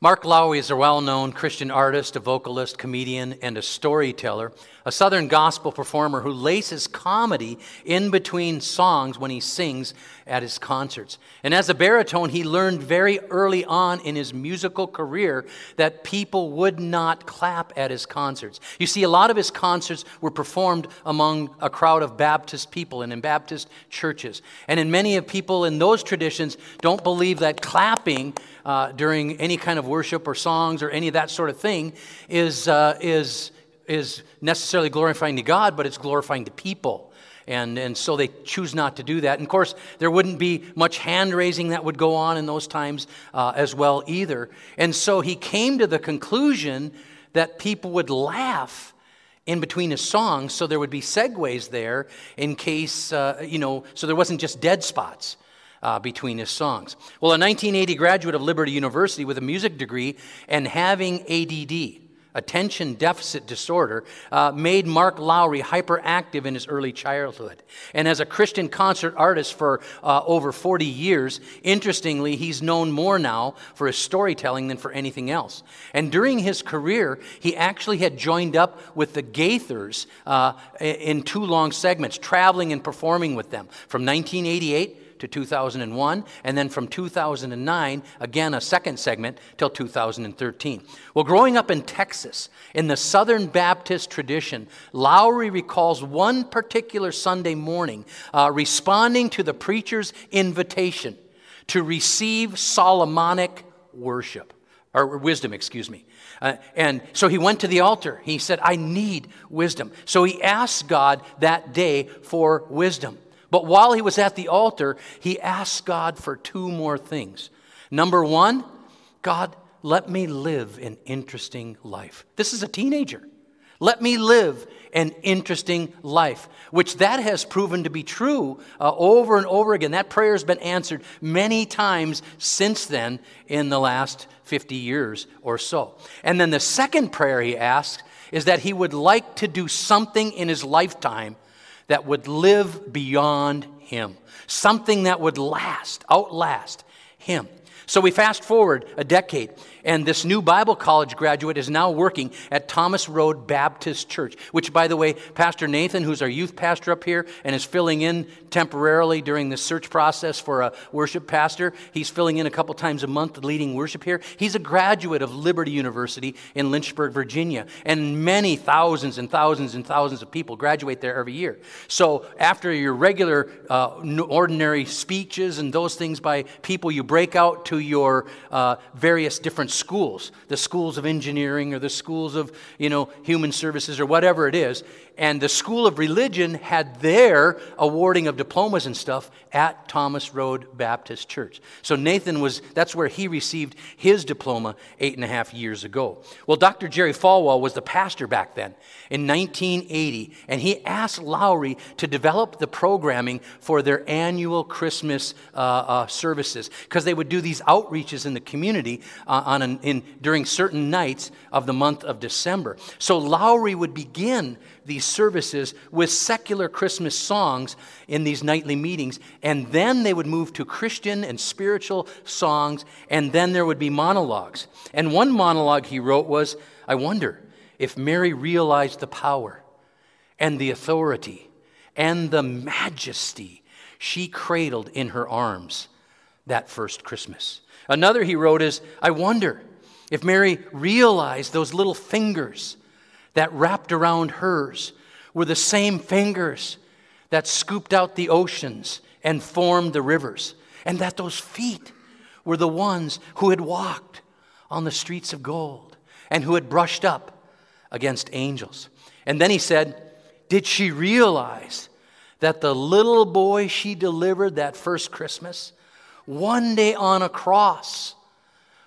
Mark Lowry is a well known Christian artist, a vocalist, comedian, and a storyteller, a Southern gospel performer who laces comedy in between songs when he sings at his concerts. And as a baritone, he learned very early on in his musical career that people would not clap at his concerts. You see, a lot of his concerts were performed among a crowd of Baptist people and in Baptist churches. And in many of people in those traditions don't believe that clapping uh, during any kind of worship or songs or any of that sort of thing is, uh, is, is necessarily glorifying to God, but it's glorifying to people. And, and so they choose not to do that. And of course, there wouldn't be much hand raising that would go on in those times uh, as well, either. And so he came to the conclusion that people would laugh in between his songs, so there would be segues there in case, uh, you know, so there wasn't just dead spots uh, between his songs. Well, a 1980 graduate of Liberty University with a music degree and having ADD, attention deficit disorder, uh, made Mark Lowry hyperactive in his early childhood. And as a Christian concert artist for uh, over 40 years, interestingly, he's known more now for his storytelling than for anything else. And during his career, he actually had joined up with the Gaithers uh, in two long segments, traveling and performing with them from 1988 to 2001, and then from 2009, again a second segment, till 2013. Well, growing up in Texas, in the Southern Baptist tradition, Lowry recalls one particular Sunday morning uh, responding to the preacher's invitation to receive Solomonic worship, or wisdom, excuse me. Uh, and so he went to the altar. He said, I need wisdom. So he asked God that day for wisdom. But while he was at the altar, he asked God for two more things. Number one, God, let me live an interesting life. This is a teenager. Let me live an interesting life, which that has proven to be true uh, over and over again. That prayer has been answered many times since then in the last 50 years or so. And then the second prayer he asked is that he would like to do something in his lifetime that would live beyond him, something that would last, outlast him. So we fast forward a decade, and this new Bible college graduate is now working at Thomas Road Baptist Church, which, by the way, Pastor Nathan, who's our youth pastor up here and is filling in temporarily during the search process for a worship pastor, he's filling in a couple times a month leading worship here. He's a graduate of Liberty University in Lynchburg, Virginia, and many thousands and thousands and thousands of people graduate there every year. So after your regular, uh, ordinary speeches and those things by people, you break out to your uh, various different schools, the schools of engineering or the schools of, you know, human services or whatever it is. And the School of Religion had their awarding of diplomas and stuff at Thomas Road Baptist Church. So Nathan was, that's where he received his diploma eight and a half years ago. Well, Dr. Jerry Falwell was the pastor back then in 1980, and he asked Lowry to develop the programming for their annual Christmas uh, uh, services because they would do these outreaches in the community uh, on an, in, during certain nights of the month of December. So Lowry would begin these services with secular Christmas songs in these nightly meetings, and then they would move to Christian and spiritual songs, and then there would be monologues. And one monologue he wrote was I wonder if Mary realized the power and the authority and the majesty she cradled in her arms that first Christmas. Another he wrote is I wonder if Mary realized those little fingers that wrapped around hers were the same fingers that scooped out the oceans and formed the rivers, and that those feet were the ones who had walked on the streets of gold and who had brushed up against angels. And then he said, Did she realize that the little boy she delivered that first Christmas, one day on a cross,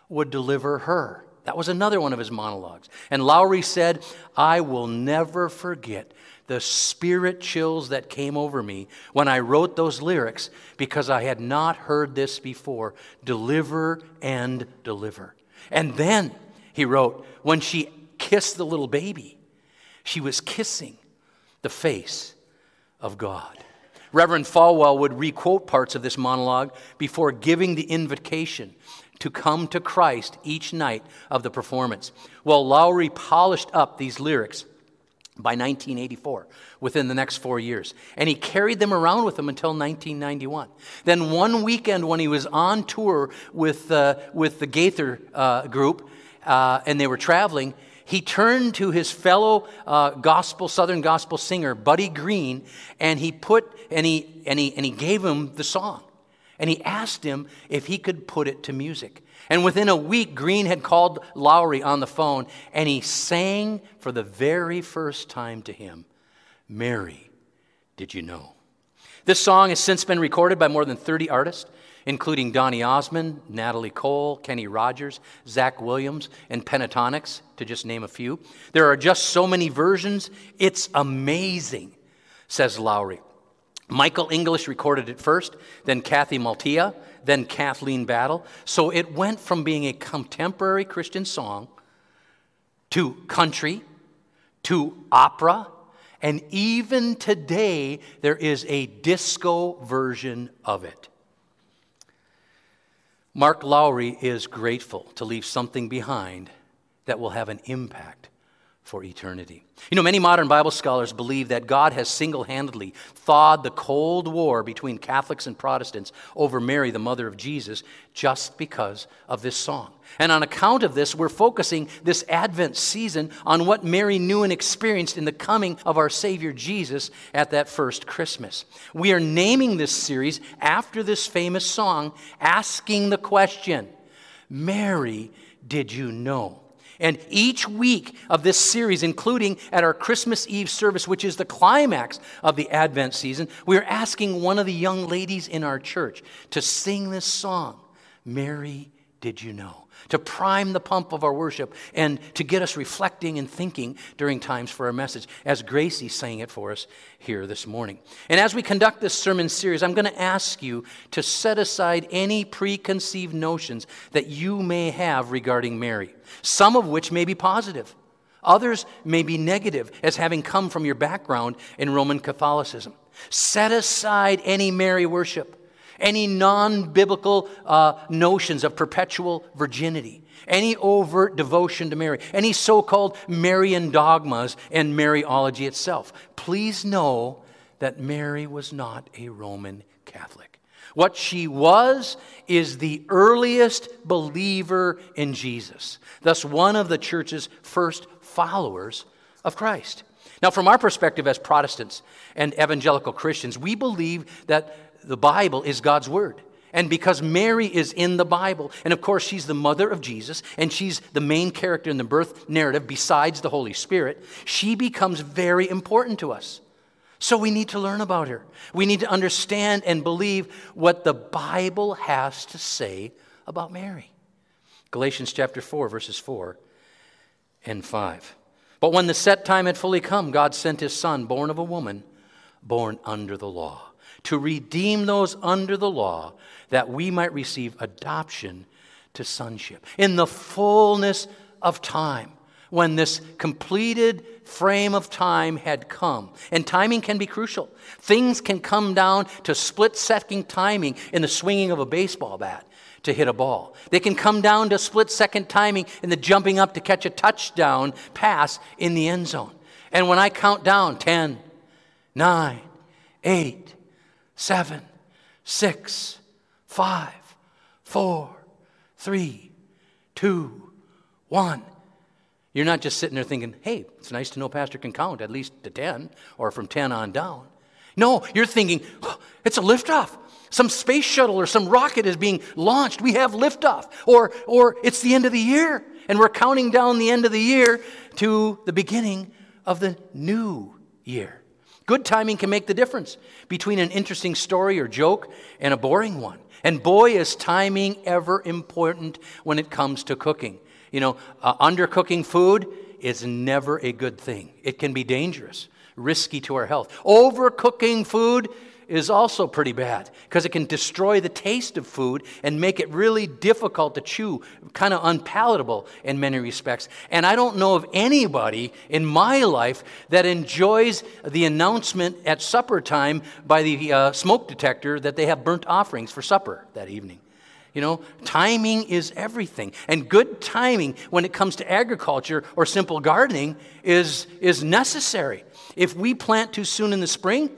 would deliver her? That was another one of his monologues. And Lowry said, I will never forget the spirit chills that came over me when I wrote those lyrics because I had not heard this before deliver and deliver. And then he wrote, when she kissed the little baby, she was kissing the face of God. Reverend Falwell would requote parts of this monologue before giving the invocation to come to Christ each night of the performance. Well, Lowry polished up these lyrics by 1984, within the next four years. And he carried them around with him until 1991. Then, one weekend when he was on tour with, uh, with the Gaither uh, group, uh, and they were traveling, he turned to his fellow uh, gospel, Southern gospel singer, Buddy Greene, and he put, and he, and he, and he gave him the song. And he asked him if he could put it to music. And within a week, Greene had called Lowry on the phone and he sang for the very first time to him Mary, did you know? This song has since been recorded by more than 30 artists, including Donny Osmond, Natalie Cole, Kenny Rogers, Zach Williams, and Pentatonix, to just name a few. There are just so many versions. It's amazing, says Lowry. Michael English recorded it first, then Kathy Mattea, then Kathleen Battle. So it went from being a contemporary Christian song to country to opera, and even today there is a disco version of it. Mark Lowry is grateful to leave something behind that will have an impact for eternity. You know, many modern Bible scholars believe that God has single handedly thawed the Cold War between Catholics and Protestants over Mary, the mother of Jesus, just because of this song. And on account of this, we're focusing this Advent season on what Mary knew and experienced in the coming of our Savior Jesus at that first Christmas. We are naming this series after this famous song, asking the question Mary, did you know? And each week of this series, including at our Christmas Eve service, which is the climax of the Advent season, we're asking one of the young ladies in our church to sing this song, Mary, Did You Know? To prime the pump of our worship and to get us reflecting and thinking during times for our message, as Gracie sang it for us here this morning. And as we conduct this sermon series, I'm going to ask you to set aside any preconceived notions that you may have regarding Mary, some of which may be positive. Others may be negative, as having come from your background in Roman Catholicism. Set aside any Mary worship any non biblical uh, notions of perpetual virginity, any overt devotion to Mary, any so called Marian dogmas and Mariology itself. Please know that Mary was not a Roman Catholic. What she was is the earliest believer in Jesus, thus, one of the church's first followers of Christ. Now, from our perspective as Protestants and evangelical Christians, we believe that the Bible is God's Word. And because Mary is in the Bible, and of course she's the mother of Jesus, and she's the main character in the birth narrative besides the Holy Spirit, she becomes very important to us. So we need to learn about her. We need to understand and believe what the Bible has to say about Mary. Galatians chapter 4, verses 4 and 5. But when the set time had fully come, God sent his son, born of a woman, born under the law to redeem those under the law, that we might receive adoption to sonship. In the fullness of time, when this completed frame of time had come. And timing can be crucial. Things can come down to split second timing in the swinging of a baseball bat to hit a ball. They can come down to split second timing in the jumping up to catch a touchdown pass in the end zone. And when I count down 10, 9, 8, seven, six, five, four, three, two, one. You're not just sitting there thinking, hey, it's nice to know Pastor can count at least to 10 or from 10 on down. No, you're thinking, oh, it's a liftoff. Some space shuttle or some rocket is being launched. We have liftoff. Or, or it's the end of the year, and we're counting down the end of the year to the beginning of the new year. Good timing can make the difference between an interesting story or joke and a boring one. And boy, is timing ever important when it comes to cooking. You know, uh, undercooking food is never a good thing, it can be dangerous, risky to our health. Overcooking food is also pretty bad because it can destroy the taste of food and make it really difficult to chew, kind of unpalatable in many respects. And I don't know of anybody in my life that enjoys the announcement at supper time by the uh, smoke detector that they have burnt offerings for supper that evening. You know, timing is everything. And good timing when it comes to agriculture or simple gardening is, is necessary. If we plant too soon in the spring,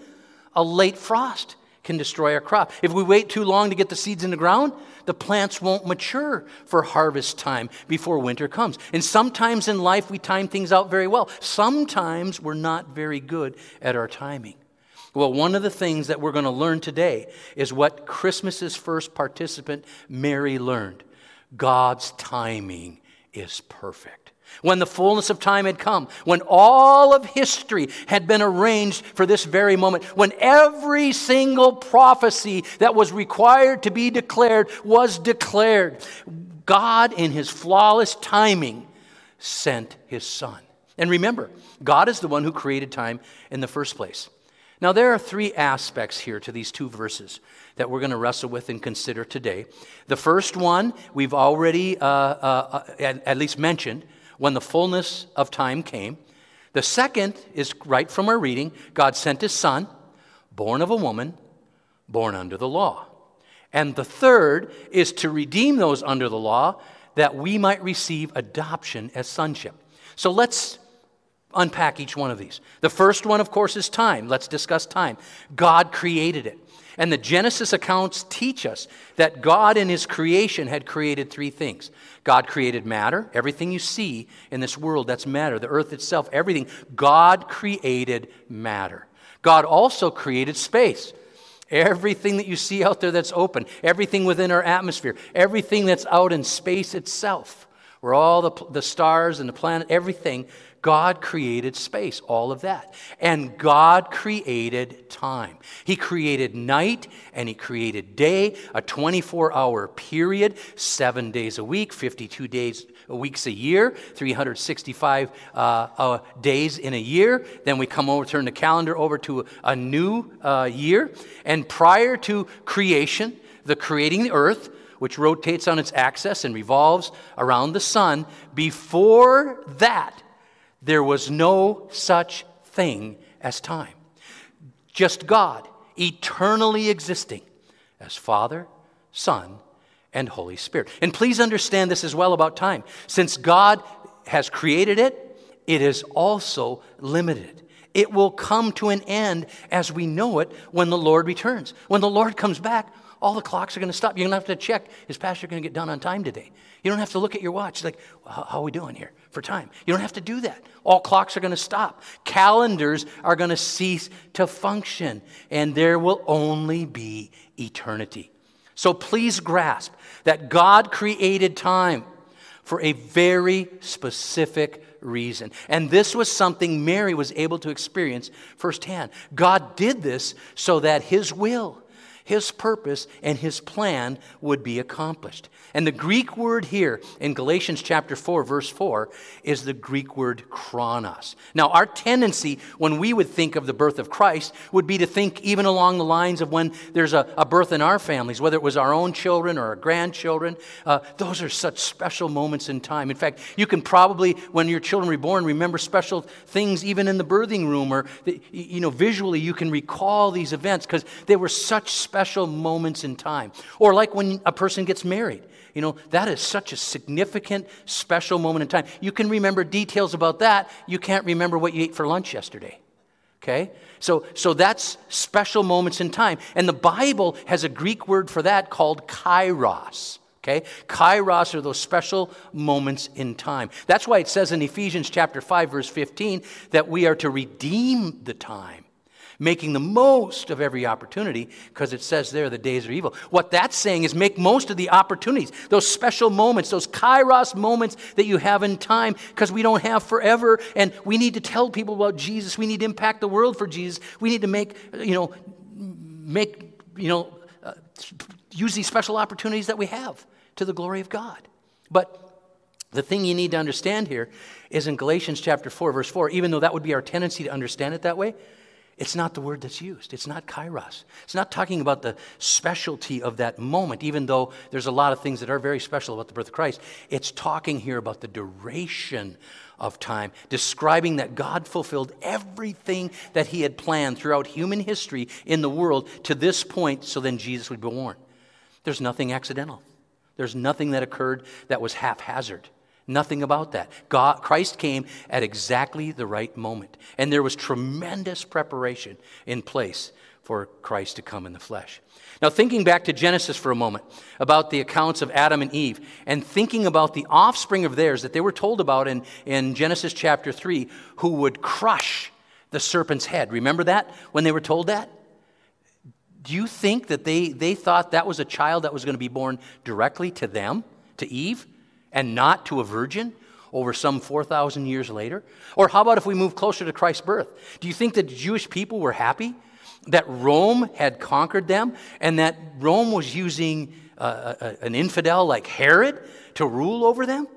a late frost can destroy our crop. If we wait too long to get the seeds in the ground, the plants won't mature for harvest time before winter comes. And sometimes in life we time things out very well. Sometimes we're not very good at our timing. Well, one of the things that we're going to learn today is what Christmas's first participant, Mary, learned God's timing is perfect. When the fullness of time had come, when all of history had been arranged for this very moment, when every single prophecy that was required to be declared was declared, God, in his flawless timing, sent his son. And remember, God is the one who created time in the first place. Now, there are three aspects here to these two verses that we're going to wrestle with and consider today. The first one we've already uh, uh, at, at least mentioned when the fullness of time came. The second is right from our reading God sent his son, born of a woman, born under the law. And the third is to redeem those under the law that we might receive adoption as sonship. So let's unpack each one of these. The first one, of course, is time. Let's discuss time. God created it. And the Genesis accounts teach us that God in His creation had created three things. God created matter, everything you see in this world, that's matter, the earth itself, everything. God created matter. God also created space. Everything that you see out there that's open, everything within our atmosphere, everything that's out in space itself, where all the, the stars and the planet, everything God created space, all of that. And God created time. He created night and He created day, a 24 hour period, seven days a week, 52 days weeks a year, 365 uh, uh, days in a year. Then we come over, turn the calendar over to a new uh, year. And prior to creation, the creating the earth, which rotates on its axis and revolves around the sun, before that, there was no such thing as time. Just God, eternally existing as Father, Son, and Holy Spirit. And please understand this as well about time. Since God has created it, it is also limited. It will come to an end as we know it when the Lord returns. When the Lord comes back, all the clocks are going to stop. You're going to have to check is Pastor going to get done on time today? You don't have to look at your watch. like, well, how are we doing here for time? You don't have to do that. All clocks are going to stop. Calendars are going to cease to function, and there will only be eternity. So please grasp that God created time for a very specific reason. And this was something Mary was able to experience firsthand. God did this so that His will his purpose and his plan would be accomplished. And the Greek word here in Galatians chapter 4, verse 4, is the Greek word chronos. Now, our tendency when we would think of the birth of Christ would be to think even along the lines of when there's a, a birth in our families, whether it was our own children or our grandchildren. Uh, those are such special moments in time. In fact, you can probably, when your children were born, remember special things even in the birthing room or, you know, visually you can recall these events because they were such special moments in time. Or like when a person gets married. You know, that is such a significant, special moment in time. You can remember details about that. You can't remember what you ate for lunch yesterday. Okay? So, so that's special moments in time. And the Bible has a Greek word for that called kairos. Okay? Kairos are those special moments in time. That's why it says in Ephesians chapter 5 verse 15 that we are to redeem the time making the most of every opportunity because it says there the days are evil. What that's saying is make most of the opportunities, those special moments, those kairos moments that you have in time because we don't have forever and we need to tell people about Jesus. We need to impact the world for Jesus. We need to make, you know, make, you know, uh, use these special opportunities that we have to the glory of God. But the thing you need to understand here is in Galatians chapter 4, verse 4, even though that would be our tendency to understand it that way, it's not the word that's used. It's not kairos. It's not talking about the specialty of that moment, even though there's a lot of things that are very special about the birth of Christ. It's talking here about the duration of time, describing that God fulfilled everything that He had planned throughout human history in the world to this point, so then Jesus would be born. There's nothing accidental. There's nothing that occurred that was haphazard. Nothing about that. God, Christ came at exactly the right moment. And there was tremendous preparation in place for Christ to come in the flesh. Now, thinking back to Genesis for a moment about the accounts of Adam and Eve, and thinking about the offspring of theirs that they were told about in, in Genesis chapter 3, who would crush the serpent's head. Remember that when they were told that? Do you think that they, they thought that was a child that was going to be born directly to them, to Eve? And not to a virgin over some 4,000 years later? Or how about if we move closer to Christ's birth? Do you think that the Jewish people were happy that Rome had conquered them and that Rome was using uh, a, an infidel like Herod to rule over them?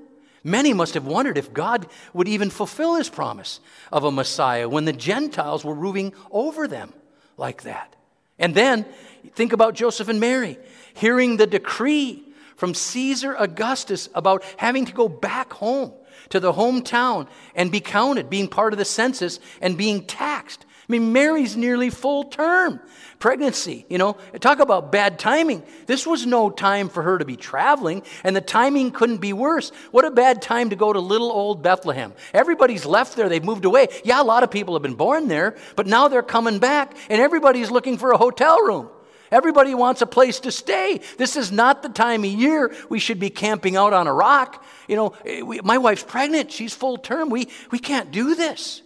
Many must have wondered if God would even fulfill his promise of a Messiah when the Gentiles were ruling over them like that. And then think about Joseph and Mary hearing the decree from Caesar Augustus about having to go back home to the hometown and be counted, being part of the census and being taxed. I mean, Mary's nearly full term pregnancy. You know, talk about bad timing. This was no time for her to be traveling, and the timing couldn't be worse. What a bad time to go to little old Bethlehem. Everybody's left there, they've moved away. Yeah, a lot of people have been born there, but now they're coming back, and everybody's looking for a hotel room. Everybody wants a place to stay. This is not the time of year we should be camping out on a rock. You know, eh, we, my wife's pregnant. She's full term. We, we can't do this.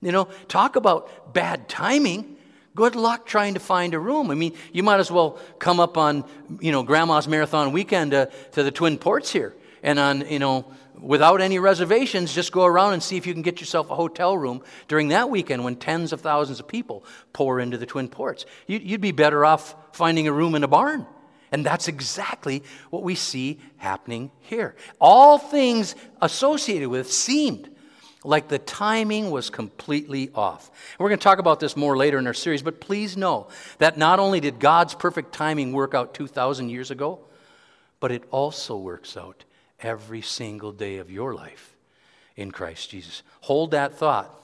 You know, talk about bad timing. Good luck trying to find a room. I mean, you might as well come up on, you know, Grandma's Marathon weekend to, to the Twin Ports here. And on, you know, without any reservations, just go around and see if you can get yourself a hotel room during that weekend when tens of thousands of people pour into the Twin Ports. You'd be better off finding a room in a barn. And that's exactly what we see happening here. All things associated with seemed like the timing was completely off. We're going to talk about this more later in our series, but please know that not only did God's perfect timing work out 2,000 years ago, but it also works out every single day of your life in Christ Jesus. Hold that thought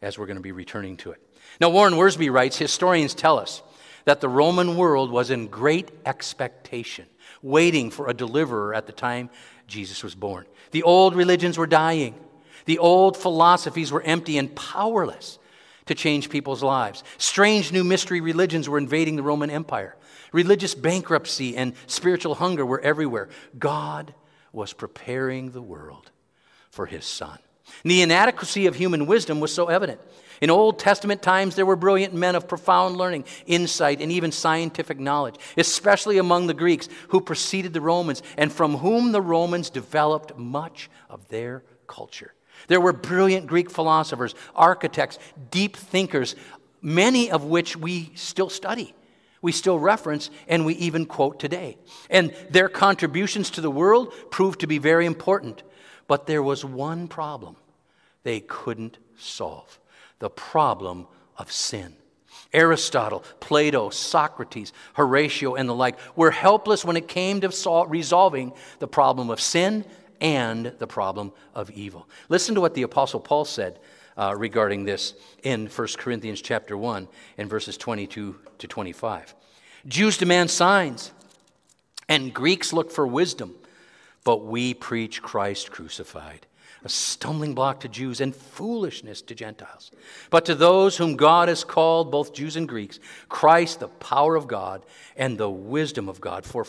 as we're going to be returning to it. Now, Warren Wiersbe writes historians tell us that the Roman world was in great expectation, waiting for a deliverer at the time Jesus was born. The old religions were dying, the old philosophies were empty and powerless to change people's lives. Strange new mystery religions were invading the Roman Empire. Religious bankruptcy and spiritual hunger were everywhere. God was preparing the world for his son. And the inadequacy of human wisdom was so evident. In Old Testament times, there were brilliant men of profound learning, insight, and even scientific knowledge, especially among the Greeks who preceded the Romans and from whom the Romans developed much of their culture. There were brilliant Greek philosophers, architects, deep thinkers, many of which we still study we still reference and we even quote today. And their contributions to the world proved to be very important. But there was one problem they couldn't solve the problem of sin. Aristotle, Plato, Socrates, Horatio, and the like were helpless when it came to sol- resolving the problem of sin and the problem of evil. Listen to what the Apostle Paul said uh, regarding this in 1 Corinthians chapter 1 and verses 22 to 25. Jews demand signs, and Greeks look for wisdom, but we preach Christ crucified, a stumbling block to Jews and foolishness to Gentiles. But to those whom God has called, both Jews and Greeks, Christ, the power of God and the wisdom of God. For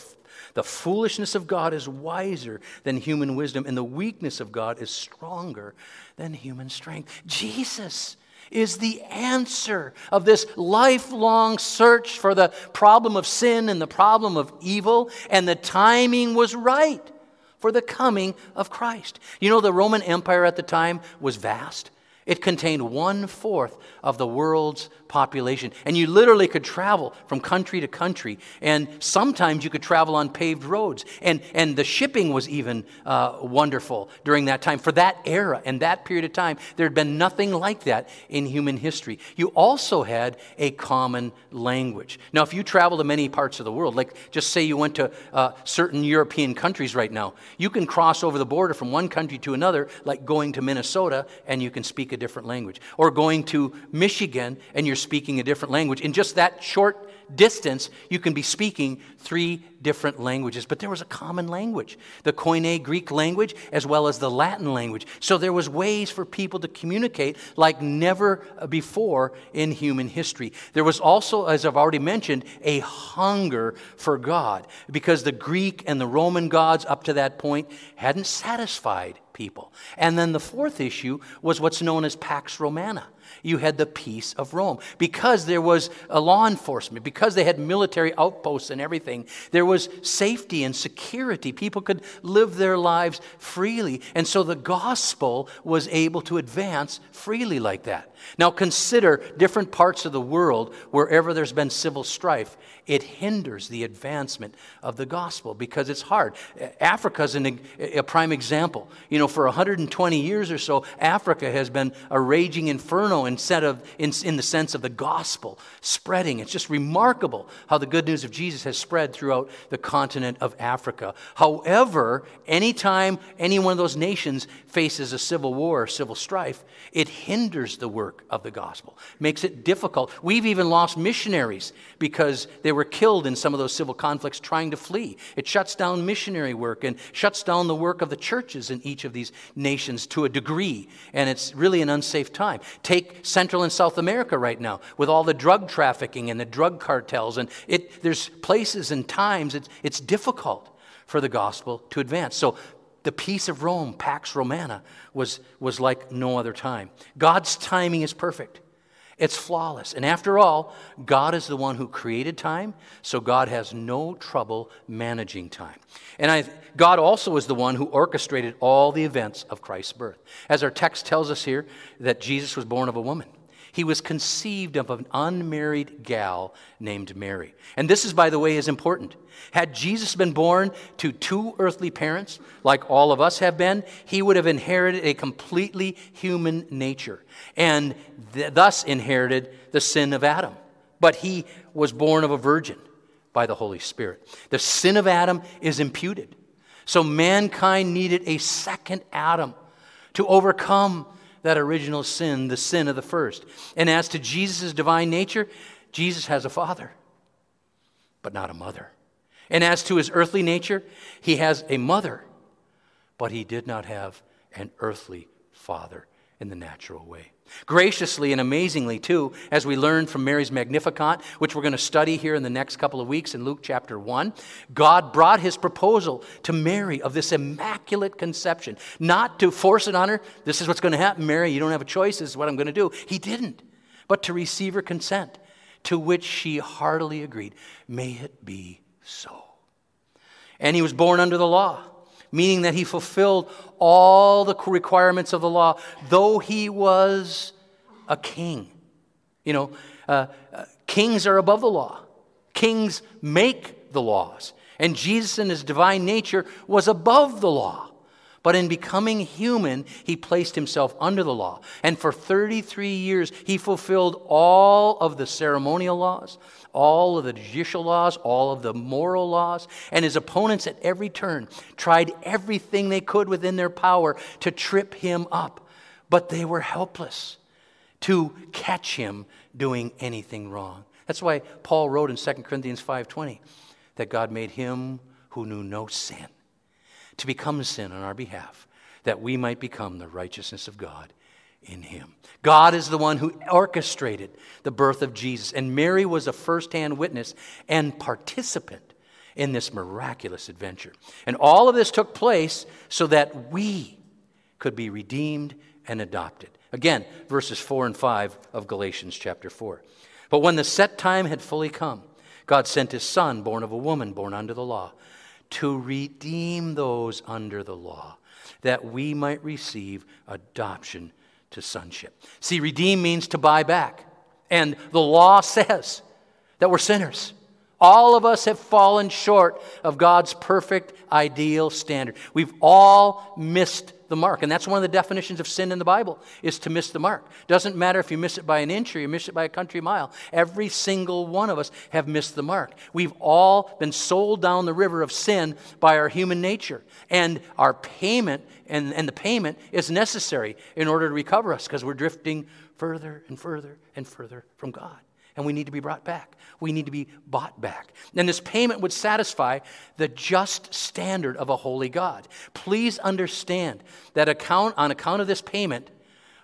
the foolishness of God is wiser than human wisdom, and the weakness of God is stronger than human strength. Jesus is the answer of this lifelong search for the problem of sin and the problem of evil, and the timing was right for the coming of Christ. You know, the Roman Empire at the time was vast. It contained one fourth of the world's population. And you literally could travel from country to country. And sometimes you could travel on paved roads. And, and the shipping was even uh, wonderful during that time. For that era and that period of time, there had been nothing like that in human history. You also had a common language. Now, if you travel to many parts of the world, like just say you went to uh, certain European countries right now, you can cross over the border from one country to another, like going to Minnesota, and you can speak a different language. Or going to Michigan, and you're speaking a different language. In just that short distance, you can be speaking three different languages. But there was a common language the Koine Greek language, as well as the Latin language. So there was ways for people to communicate like never before in human history. There was also, as I've already mentioned, a hunger for God because the Greek and the Roman gods up to that point hadn't satisfied people. And then the fourth issue was what's known as Pax Romana you had the peace of Rome. Because there was a law enforcement, because they had military outposts and everything, there was safety and security. People could live their lives freely. And so the gospel was able to advance freely like that. Now consider different parts of the world wherever there's been civil strife it hinders the advancement of the gospel because it's hard. Africa is an, a prime example. You know, for 120 years or so, Africa has been a raging inferno instead of, in, in the sense of the gospel spreading. It's just remarkable how the good news of Jesus has spread throughout the continent of Africa. However, anytime any one of those nations faces a civil war or civil strife, it hinders the work of the gospel, makes it difficult. We've even lost missionaries because they were killed in some of those civil conflicts trying to flee. It shuts down missionary work and shuts down the work of the churches in each of these nations to a degree, and it's really an unsafe time. Take Central and South America right now with all the drug trafficking and the drug cartels, and it, there's places and times it's, it's difficult for the gospel to advance. So the peace of Rome, Pax Romana, was, was like no other time. God's timing is perfect. It's flawless. And after all, God is the one who created time, so God has no trouble managing time. And I, God also is the one who orchestrated all the events of Christ's birth. As our text tells us here, that Jesus was born of a woman. He was conceived of an unmarried gal named Mary. And this is, by the way, is important. Had Jesus been born to two earthly parents, like all of us have been, he would have inherited a completely human nature and th- thus inherited the sin of Adam. But he was born of a virgin by the Holy Spirit. The sin of Adam is imputed. So mankind needed a second Adam to overcome that original sin, the sin of the first. And as to Jesus' divine nature, Jesus has a father, but not a mother. And as to his earthly nature, he has a mother, but he did not have an earthly father in the natural way. Graciously and amazingly, too, as we learn from Mary's Magnificat, which we're going to study here in the next couple of weeks in Luke chapter 1, God brought his proposal to Mary of this immaculate conception, not to force it on her. This is what's going to happen, Mary. You don't have a choice. This is what I'm going to do. He didn't, but to receive her consent, to which she heartily agreed. May it be so. And he was born under the law meaning that he fulfilled all the requirements of the law, though he was a king. You know, uh, uh, kings are above the law, kings make the laws. And Jesus, in his divine nature, was above the law. But in becoming human, he placed himself under the law. And for 33 years, he fulfilled all of the ceremonial laws, all of the judicial laws, all of the moral laws. And his opponents at every turn tried everything they could within their power to trip him up. But they were helpless to catch him doing anything wrong. That's why Paul wrote in 2 Corinthians 5:20 that God made him who knew no sin to become sin on our behalf, that we might become the righteousness of God in him. God is the one who orchestrated the birth of Jesus, and Mary was a firsthand witness and participant in this miraculous adventure. And all of this took place so that we could be redeemed and adopted. Again, verses 4 and 5 of Galatians chapter 4. But when the set time had fully come, God sent his son, born of a woman, born under the law to redeem those under the law, that we might receive adoption to sonship. See, redeem means to buy back. And the law says that we're sinners. All of us have fallen short of God's perfect, ideal standard. We've all missed the mark. And that's one of the definitions of sin in the Bible, is to miss the mark. Doesn't matter if you miss it by an inch or you miss it by a country mile. Every single one of us have missed the mark. We've all been sold down the river of sin by our human nature. And our payment, and, and the payment is necessary in order to recover us because we're drifting further and further and further from God. And we need to be brought back. We need to be bought back. And this payment would satisfy the just standard of a holy God. Please understand that account, on account of this payment,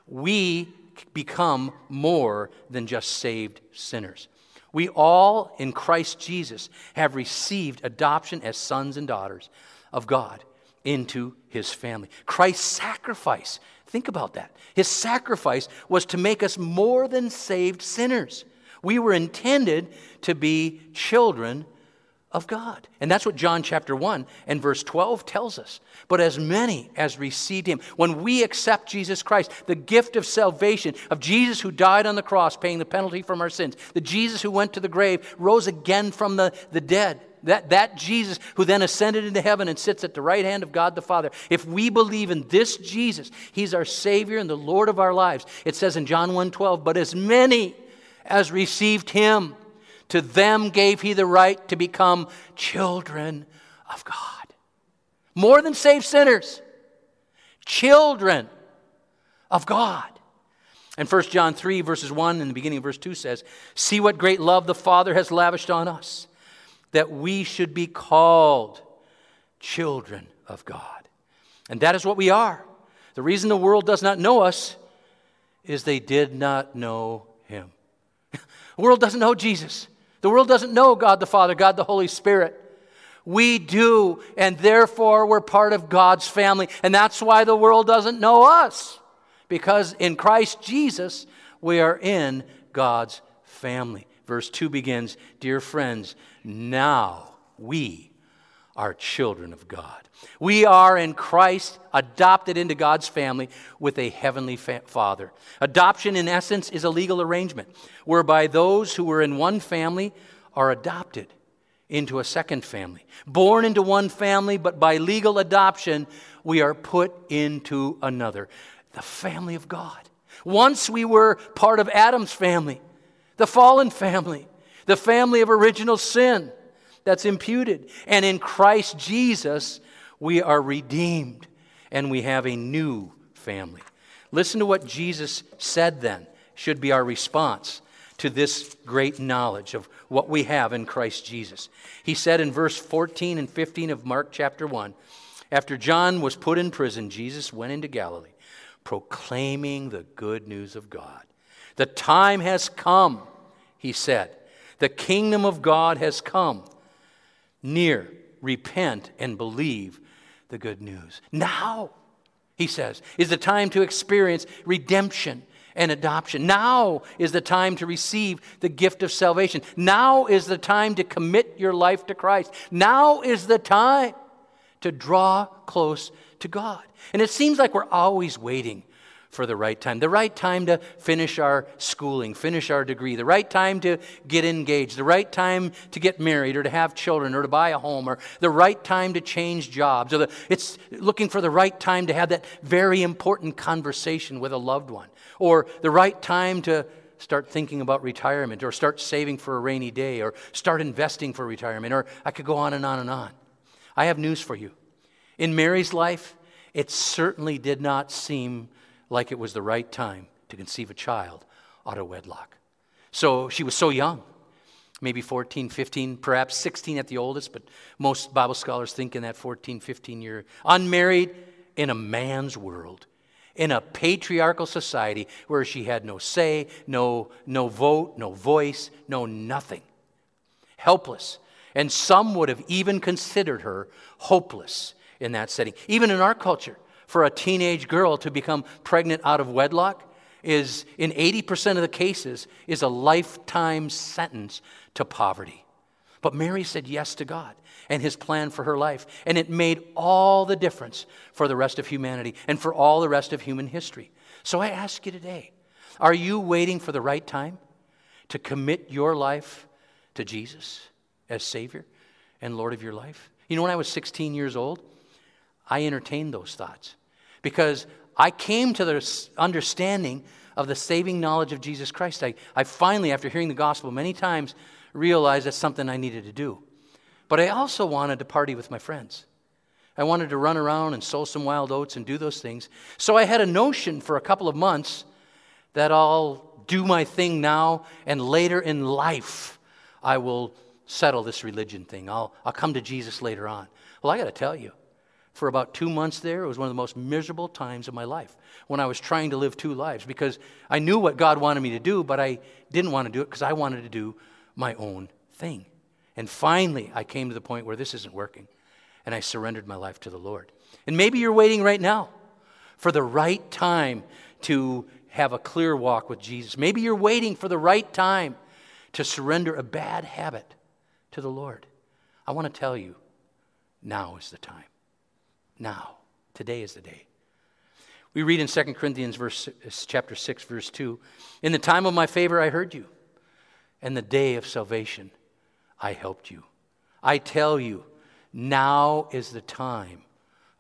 we become more than just saved sinners. We all, in Christ Jesus, have received adoption as sons and daughters of God into his family. Christ's sacrifice, think about that. His sacrifice was to make us more than saved sinners. We were intended to be children of God. And that's what John chapter 1 and verse 12 tells us. But as many as received him, when we accept Jesus Christ, the gift of salvation, of Jesus who died on the cross, paying the penalty from our sins, the Jesus who went to the grave, rose again from the, the dead, that, that Jesus who then ascended into heaven and sits at the right hand of God the Father, if we believe in this Jesus, he's our Savior and the Lord of our lives. It says in John 1 12, but as many as received him, to them gave he the right to become children of God. More than saved sinners, children of God. And 1 John 3, verses 1 and the beginning of verse 2 says, See what great love the Father has lavished on us, that we should be called children of God. And that is what we are. The reason the world does not know us is they did not know. The world doesn't know Jesus. The world doesn't know God the Father, God the Holy Spirit. We do, and therefore we're part of God's family. And that's why the world doesn't know us, because in Christ Jesus, we are in God's family. Verse 2 begins Dear friends, now we are children of God. We are in Christ adopted into God's family with a heavenly fa- Father. Adoption, in essence, is a legal arrangement whereby those who were in one family are adopted into a second family. Born into one family, but by legal adoption, we are put into another the family of God. Once we were part of Adam's family, the fallen family, the family of original sin that's imputed. And in Christ Jesus, we are redeemed and we have a new family. Listen to what Jesus said then, should be our response to this great knowledge of what we have in Christ Jesus. He said in verse 14 and 15 of Mark chapter 1 After John was put in prison, Jesus went into Galilee, proclaiming the good news of God. The time has come, he said. The kingdom of God has come near. Repent and believe the good news. Now, he says, is the time to experience redemption and adoption. Now is the time to receive the gift of salvation. Now is the time to commit your life to Christ. Now is the time to draw close to God. And it seems like we're always waiting for the right time. The right time to finish our schooling, finish our degree, the right time to get engaged, the right time to get married or to have children or to buy a home, or the right time to change jobs. Or the, it's looking for the right time to have that very important conversation with a loved one, or the right time to start thinking about retirement, or start saving for a rainy day, or start investing for retirement, or I could go on and on and on. I have news for you. In Mary's life, it certainly did not seem like it was the right time to conceive a child out of wedlock. So she was so young, maybe 14, 15, perhaps 16 at the oldest, but most Bible scholars think in that 14, 15 year, unmarried in a man's world, in a patriarchal society where she had no say, no, no vote, no voice, no nothing. Helpless. And some would have even considered her hopeless in that setting. Even in our culture, for a teenage girl to become pregnant out of wedlock is, in 80% of the cases, is a lifetime sentence to poverty. But Mary said yes to God and his plan for her life. And it made all the difference for the rest of humanity and for all the rest of human history. So I ask you today are you waiting for the right time to commit your life to Jesus as Savior and Lord of your life? You know, when I was 16 years old, I entertained those thoughts because I came to the understanding of the saving knowledge of Jesus Christ. I, I finally, after hearing the gospel many times, realized that's something I needed to do. But I also wanted to party with my friends. I wanted to run around and sow some wild oats and do those things. So I had a notion for a couple of months that I'll do my thing now, and later in life, I will settle this religion thing. I'll, I'll come to Jesus later on. Well, I got to tell you, for about two months there, it was one of the most miserable times of my life when I was trying to live two lives because I knew what God wanted me to do, but I didn't want to do it because I wanted to do my own thing. And finally, I came to the point where this isn't working, and I surrendered my life to the Lord. And maybe you're waiting right now for the right time to have a clear walk with Jesus. Maybe you're waiting for the right time to surrender a bad habit to the Lord. I want to tell you, now is the time. Now. Today is the day. We read in 2 Corinthians verse, chapter 6, verse 2 In the time of my favor I heard you, and the day of salvation I helped you. I tell you, now is the time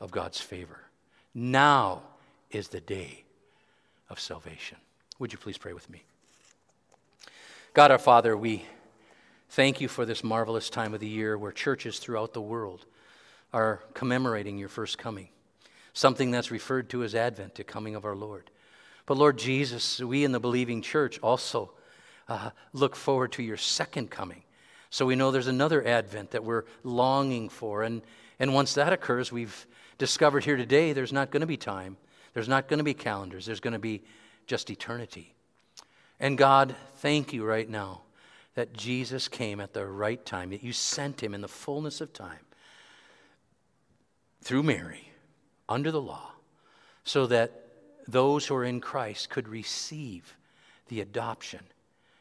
of God's favor. Now is the day of salvation. Would you please pray with me? God our Father, we thank you for this marvelous time of the year where churches throughout the world are commemorating your first coming, something that's referred to as Advent, the coming of our Lord. But Lord Jesus, we in the believing church also uh, look forward to your second coming. So we know there's another Advent that we're longing for. And, and once that occurs, we've discovered here today there's not going to be time, there's not going to be calendars, there's going to be just eternity. And God, thank you right now that Jesus came at the right time, that you sent him in the fullness of time through Mary under the law, so that those who are in Christ could receive the adoption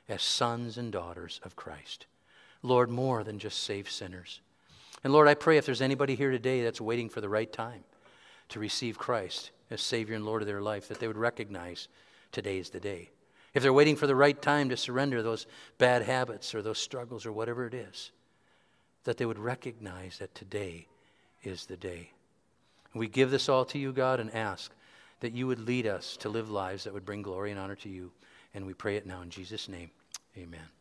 as sons and daughters of Christ. Lord, more than just save sinners. And Lord, I pray if there's anybody here today that's waiting for the right time to receive Christ as Savior and Lord of their life, that they would recognize today is the day. If they're waiting for the right time to surrender those bad habits or those struggles or whatever it is, that they would recognize that today is the day. We give this all to you, God, and ask that you would lead us to live lives that would bring glory and honor to you. And we pray it now in Jesus' name. Amen.